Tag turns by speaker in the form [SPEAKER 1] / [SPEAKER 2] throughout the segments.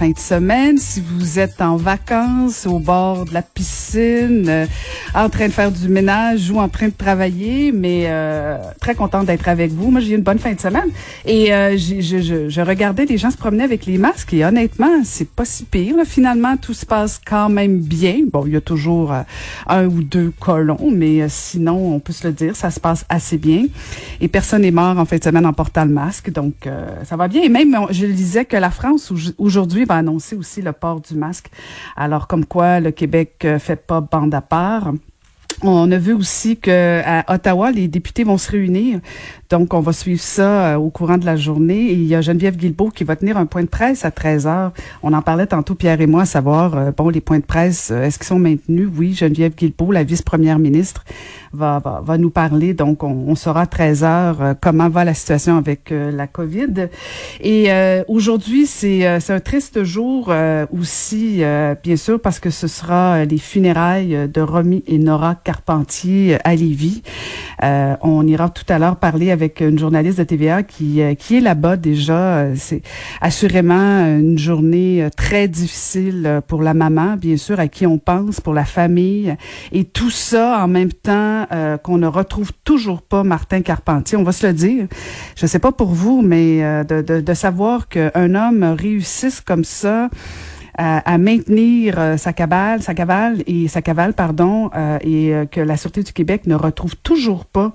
[SPEAKER 1] fin de semaine, si vous êtes en vacances au bord de la piscine, euh, en train de faire du ménage ou en train de travailler, mais euh, très contente d'être avec vous. Moi, j'ai eu une bonne fin de semaine et euh, je, je, je, regardais les gens se promener avec les masques et honnêtement, c'est pas si pire. Finalement, tout se passe quand même bien. Bon, il y a toujours un ou deux colons, mais sinon, on peut se le dire, ça se passe assez bien. Et personne n'est mort en fin de semaine en portant le masque, donc ça va bien. Et même, je disais que la France aujourd'hui va annoncer aussi le port du masque. Alors, comme quoi le Québec euh, fait pas bande à part. On a vu aussi que à Ottawa, les députés vont se réunir. Donc, on va suivre ça euh, au courant de la journée. Et il y a Geneviève Guilbeault qui va tenir un point de presse à 13 heures. On en parlait tantôt, Pierre et moi, à savoir, euh, bon, les points de presse, est-ce qu'ils sont maintenus? Oui, Geneviève Guilbeault, la vice-première ministre, va, va, nous parler. Donc, on, saura à 13 heures euh, comment va la situation avec euh, la COVID. Et euh, aujourd'hui, c'est un triste jour aussi, bien sûr, parce que ce sera les funérailles de Romy et Nora Carpentier à Lévis. on ira tout à l'heure parler avec une journaliste de TVA qui, qui est là-bas déjà. C'est assurément une journée très difficile pour la maman, bien sûr, à qui on pense, pour la famille. Et tout ça en même temps euh, qu'on ne retrouve toujours pas Martin Carpentier. On va se le dire. Je sais pas pour vous, mais euh, de, de, de, savoir qu'un homme réussisse comme ça à, maintenir euh, sa cabale, sa cavale et sa cavale, pardon, euh, et euh, que la Sûreté du Québec ne retrouve toujours pas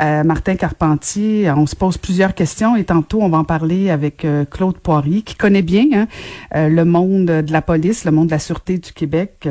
[SPEAKER 1] Martin Carpentier. On se pose plusieurs questions et tantôt on va en parler avec Claude Poirier, qui connaît bien hein, le monde de la police, le monde de la Sûreté du Québec.